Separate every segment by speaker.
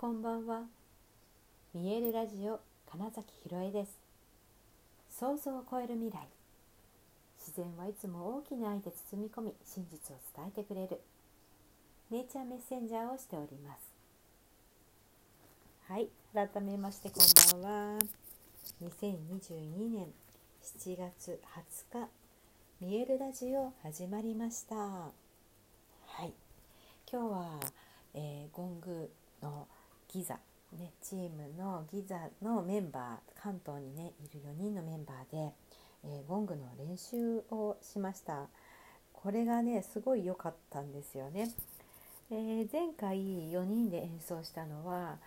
Speaker 1: こんばんは。見えるラジオ金崎ひろえです。想像を超える未来。自然はいつも大きな愛で包み込み、真実を伝えてくれる。ネイチャーメッセンジャーをしております。はい、改めましてこんばんは。2022年7月20日、見えるラジオ始まりました。はい、今日は、えー、ゴングのギザ、ね、チームのギザのメンバー関東にねいる4人のメンバーで、えー、ゴングの練習をしましたこれがねすごい良かったんですよね、えー、前回4人で演奏したのは、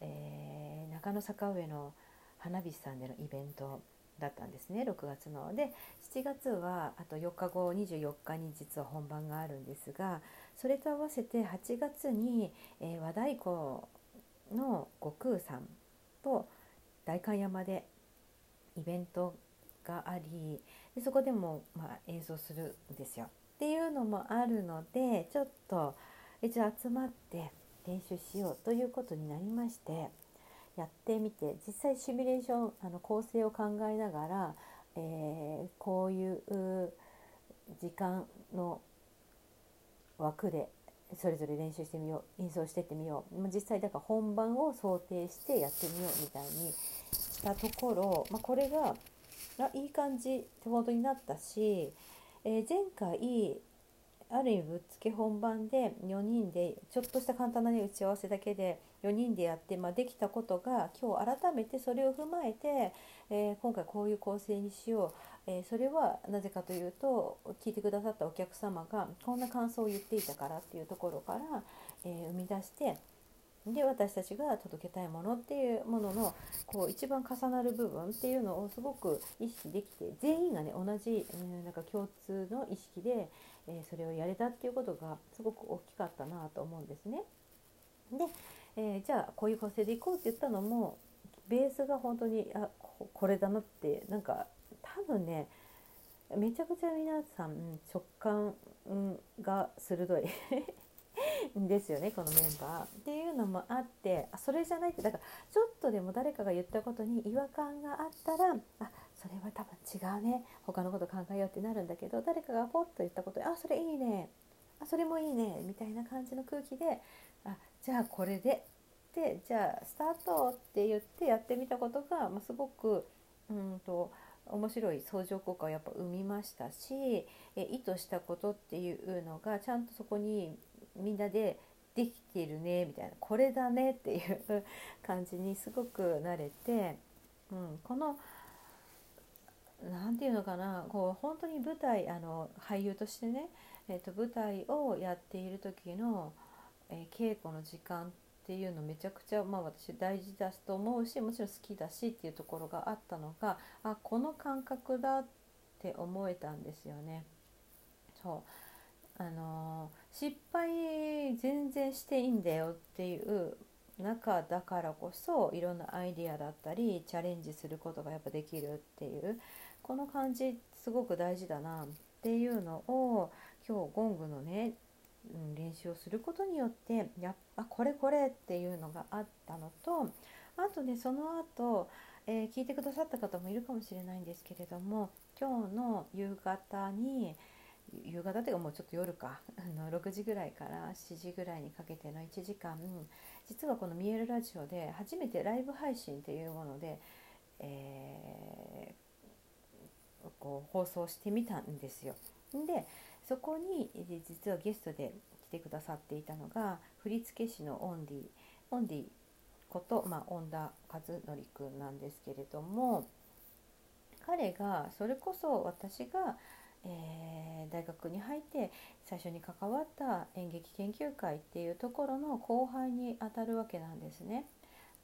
Speaker 1: えー、中野坂上の花火師さんでのイベントだったんですね6月の。で7月はあと4日後24日に実は本番があるんですがそれと合わせて8月に、えー、和太鼓の悟空さんと代官山でイベントがありでそこでもまあ演奏するんですよ。っていうのもあるのでちょっと一応集まって練習しようということになりましてやってみて実際シミュレーションあの構成を考えながら、えー、こういう時間の枠でそれぞれ練習してみよう演奏してってみよう。実際だから本番を想定してやってみようみたいにしたところ、まあ、これがあいい感じってことになったし、えー、前回ある意味ぶっつけ本番で4人でちょっとした簡単な、ね、打ち合わせだけで4人でやって、まあ、できたことが今日改めてそれを踏まえて、えー、今回こういう構成にしよう、えー、それはなぜかというと聞いてくださったお客様がこんな感想を言っていたからっていうところから、えー、生み出してで私たちが届けたいものっていうもののこう一番重なる部分っていうのをすごく意識できて全員がね同じ、え、なんか共通の意識で、え、それをやれたっていうことがすごく大きかったなと思うんですね。で、えー、じゃあこういう構成でいこうって言ったのもベースが本当にあこれだなってなんか多分ねめちゃくちゃ皆さん直感が鋭い ですよねこのメンバー。っていうのもあってあそれじゃないってだからちょっとでも誰かが言ったことに違和感があったらあそれは多分違うね他のこと考えようってなるんだけど誰かがポッと言ったことであそれいいねあそれもいいねみたいな感じの空気でじゃあこれででじゃあスタートって言ってやってみたことが、まあ、すごくうんと面白い相乗効果をやっぱ生みましたしえ意図したことっていうのがちゃんとそこにみんなでできてるねみたいなこれだねっていう感じにすごく慣れて、うん、この何て言うのかなこう本当に舞台あの俳優としてね、えーと、舞台をやっている時の、えー、稽古の時間っていうのめちゃくちゃ、まあ、私大事だと思うしもちろん好きだしっていうところがあったのがあこの感覚だって思えたんですよね。そうあの失敗全然していいんだよっていう中だからこそいろんなアイディアだったりチャレンジすることがやっぱできるっていうこの感じすごく大事だなっていうのを今日ゴングのねうん練習をすることによってやっぱこれこれっていうのがあったのとあとねその後、えー、聞いてくださった方もいるかもしれないんですけれども今日の夕方に夕方っていうかもうちょっと夜かあの6時ぐらいから7時ぐらいにかけての1時間実はこの「見えるラジオ」で初めてライブ配信っていうもので、えー、こう放送してみたんですよ。でそこに実はゲストで来てくださっていたのが振付師のオンディオンディこと、まあ、恩田和則くんなんですけれども彼がそれこそ私がえー、大学に入って最初に関わった演劇研究会っていうところの後輩にあたるわけなんですね。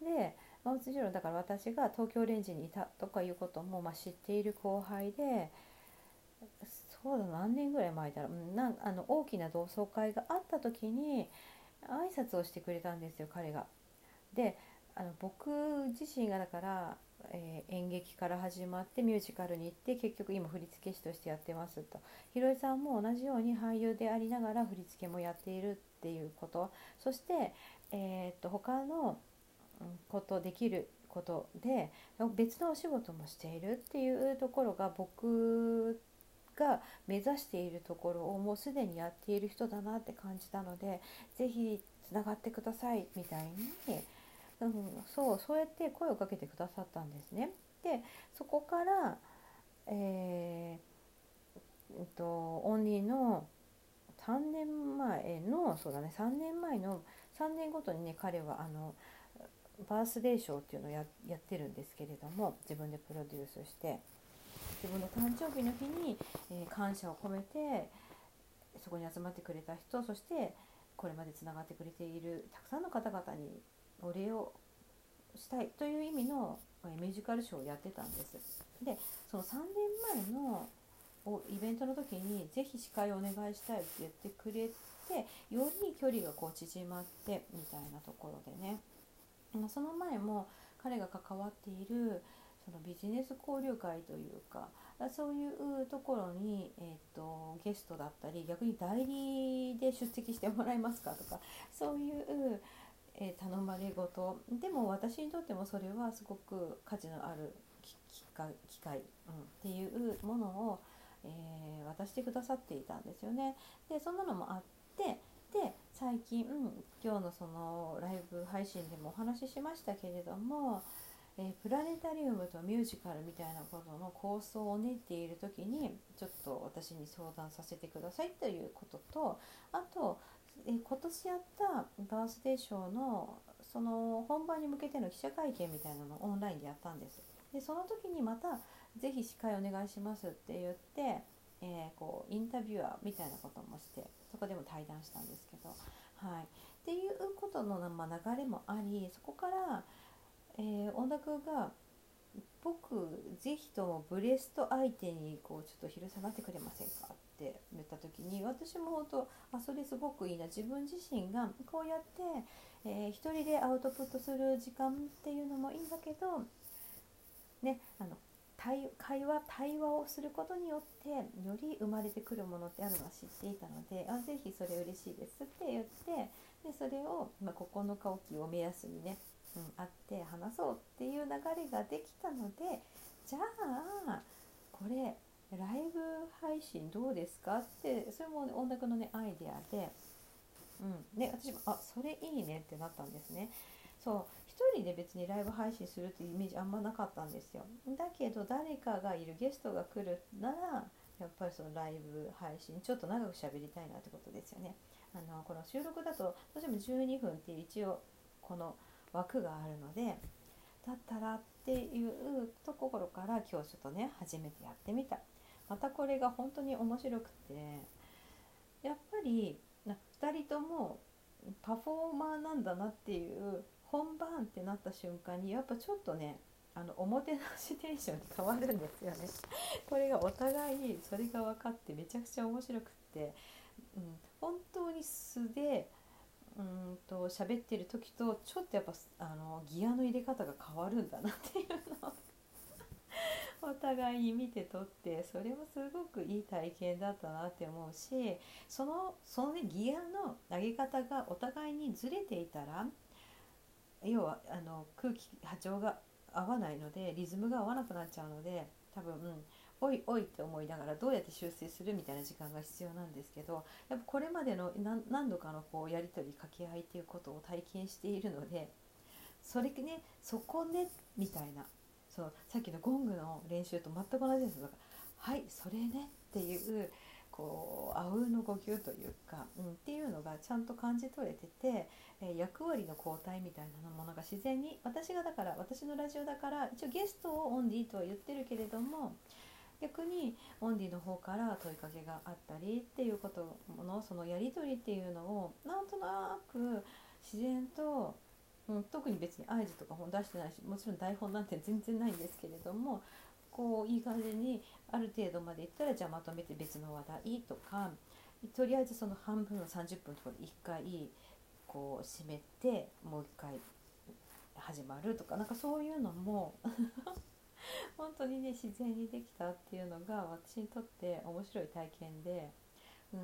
Speaker 1: で、まあ、もちろんだから私が東京レンジにいたとかいうことも、まあ、知っている後輩でそうだ何年ぐらい前だろう。なあの大きな同窓会があった時に挨拶をしてくれたんですよ彼が。であの僕自身がだからえー、演劇から始まってミュージカルに行って結局今振付師としてやってますと。ひろえさんも同じように俳優でありながら振り付けもやっているっていうこと。そしてえー、と他のことできることで別のお仕事もしているっていうところが僕が目指しているところをもうすでにやっている人だなって感じたので是非つながってくださいみたいに、うん、そうそうやって声をかけてくださったんですね。でそこから、えー、えっと、オンリーの3年前のそうだね3年前の3年ごとにね彼はあのバースデーショーっていうのをやってるんですけれども自分でプロデュースして自分の誕生日の日に、え、感謝を込めてそこに集まってくれた人そしてこれまでつながってくれているたくさんの方々にお礼をしたいという意味のミュージカルショーをやってたんです。でその3年前のイベントの時にぜひ司会をお願いしたいって言ってくれてより距離がこう縮まってみたいなところでねその前も彼が関わっているそのビジネス交流会というかそういうところに、えーと、ゲストだったり逆に代理で出席してもらえますかとかそういう、えー、頼まれ事でも私にとってもそれはすごく価値のある機会、うん、っていうものを、えー、渡してくださっていたんですよね。でそんなのもあってで最近、うん、今日のそのライブ配信でもお話ししましたけれども、えー、プラネタリウムとミュージカルみたいなことの構想を練っている時にちょっと私に相談させてくださいということとあと、えー、今年やったバースデーショーのその本番に向けての記者会見みたいなのをオンラインでやったんです。でその時にまた「是非司会お願いします」って言って、えー、こうインタビュアーみたいなこともしてそこでも対談したんですけど、はい、っていうことの、まあ、流れもありそこからえー、音楽が僕ぜひともブレスト相手にこうちょっと昼下がってくれませんかって言った時に私も本当あそれすごくいいな。自分自身がこうやって、えー、一人でアウトプットする時間っていうのもいいんだけどねあの対会話対話をすることによってより生まれてくるものってあるのは知っていたのであぜひそれ嬉しいですって言ってでそれを、まあ、9日おきを目安にねうん、会って話そうっていう流れができたのでじゃあこれライブ配信どうですかってそれも、音楽のねアイデアで、うん、で私もあそれいいねってなったんですね。そう。1人で別にライブ配信するっていうイメージあんまなかったんですよ。だけど誰かがいるゲストが来るならやっぱりそのライブ配信ちょっと長く喋りたいなってことですよね。あのこの収録だとどうしても12分っていう一応この枠があるのでだったらっていうところから今日ちょっとね初めてやってみたまたこれが本当に面白くてやっぱり2人ともパフォーマーなんだなっていう本番ってなった瞬間にやっぱちょっとねあのおもてなしテンションに変わるんですよね。これがお互いそれが分かってめちゃくちゃ面白くって、うん、本当に素でうんと喋ってる時とちょっとやっぱあのギアの入れ方が変わるんだなっていうのを。お互いに見てとってそれもすごくいい体験だったなって思うしそのそのねギアの投げ方がお互いにずれていたら要はあの空気波長が合わないのでリズムが合わなくなっちゃうので多分、うん、おいおいって思いながらどうやって修正するみたいな時間が必要なんですけどやっぱこれまでの何度かのこうやり取り掛け合いっていうことを体験しているのでそれねそこねみたいなそのさっきのゴングの練習と全く同じです。だかはいそれねっていうこうあうの呼吸というか、うん、っていうのがちゃんと感じ取れてて、えー、役割の交代みたいなものが自然に私がだから私のラジオだから一応ゲストをオンディーとは言ってるけれども逆にオンディの方から問いかけがあったりっていうことのそのやり取りっていうのをなんとなく自然と、うん、特に別に合図とか本出してないしもちろん台本なんて全然ないんですけれどもこういい感じにある程度までいったらじゃあまとめて別の話題とかとりあえずその半分の30分ところで1回こう締めてもう1回始まるとかなんかそういうのも本当にね自然にできたっていうのが私にとって面白い体験で、うん、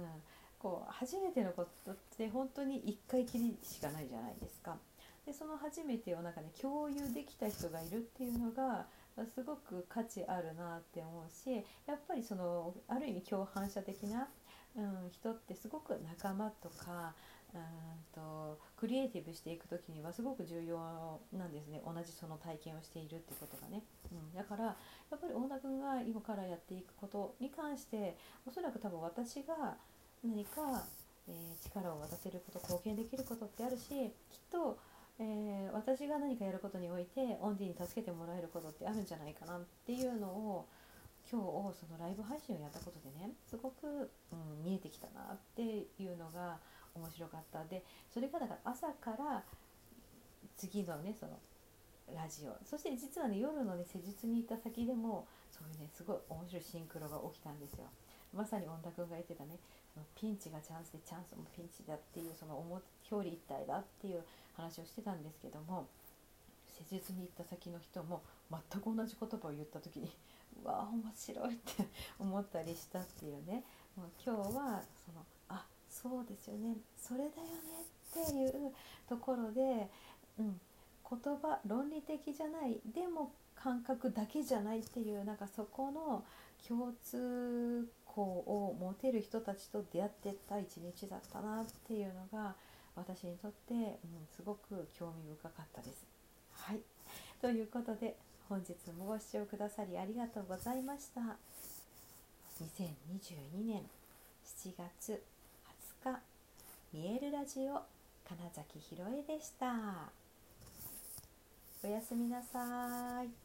Speaker 1: こう初めてのことって本当に1回きりしかないじゃないですか。でその初めてをなんかね共有できた人がいるっていうのがすごく価値あるなって思うしやっぱりそのある意味共犯者的な、うん、人ってすごく仲間とかとクリエイティブしていく時にはすごく重要なんですね。同じその体験をしているってことがね、うん、だからやっぱり恩田君が今からやっていくことに関しておそらく多分私が何か、えー、力を渡せること貢献できることってあるしきっと、えー、私が何かやることにおいてオンディに助けてもらえることってあるんじゃないかなっていうのを今日そのライブ配信をやったことでねすごく、うん、見えてきたなっていうのが面白かった。でそれがだから朝から次のねそのラジオ。そして実はね夜のね施術に行った先でもそういうねすごい面白いシンクロが起きたんですよ。まさに恩田君が言ってたねそのピンチがチャンスでチャンスもピンチだっていうその表裏一体だっていう話をしてたんですけども施術に行った先の人も全く同じ言葉を言った時にうわ面白いって思ったりしたっていうね。もう今日はそのそうですよねそれだよねっていうところで、うん、言葉論理的じゃないでも感覚だけじゃないっていうなんかそこの共通項を持てる人たちと出会ってった一日だったなっていうのが私にとって、うん、すごく興味深かったです。はいということで本日もご視聴くださりありがとうございました。2022年7月か。見えるラジオ金崎ひろえでした。おやすみなさい。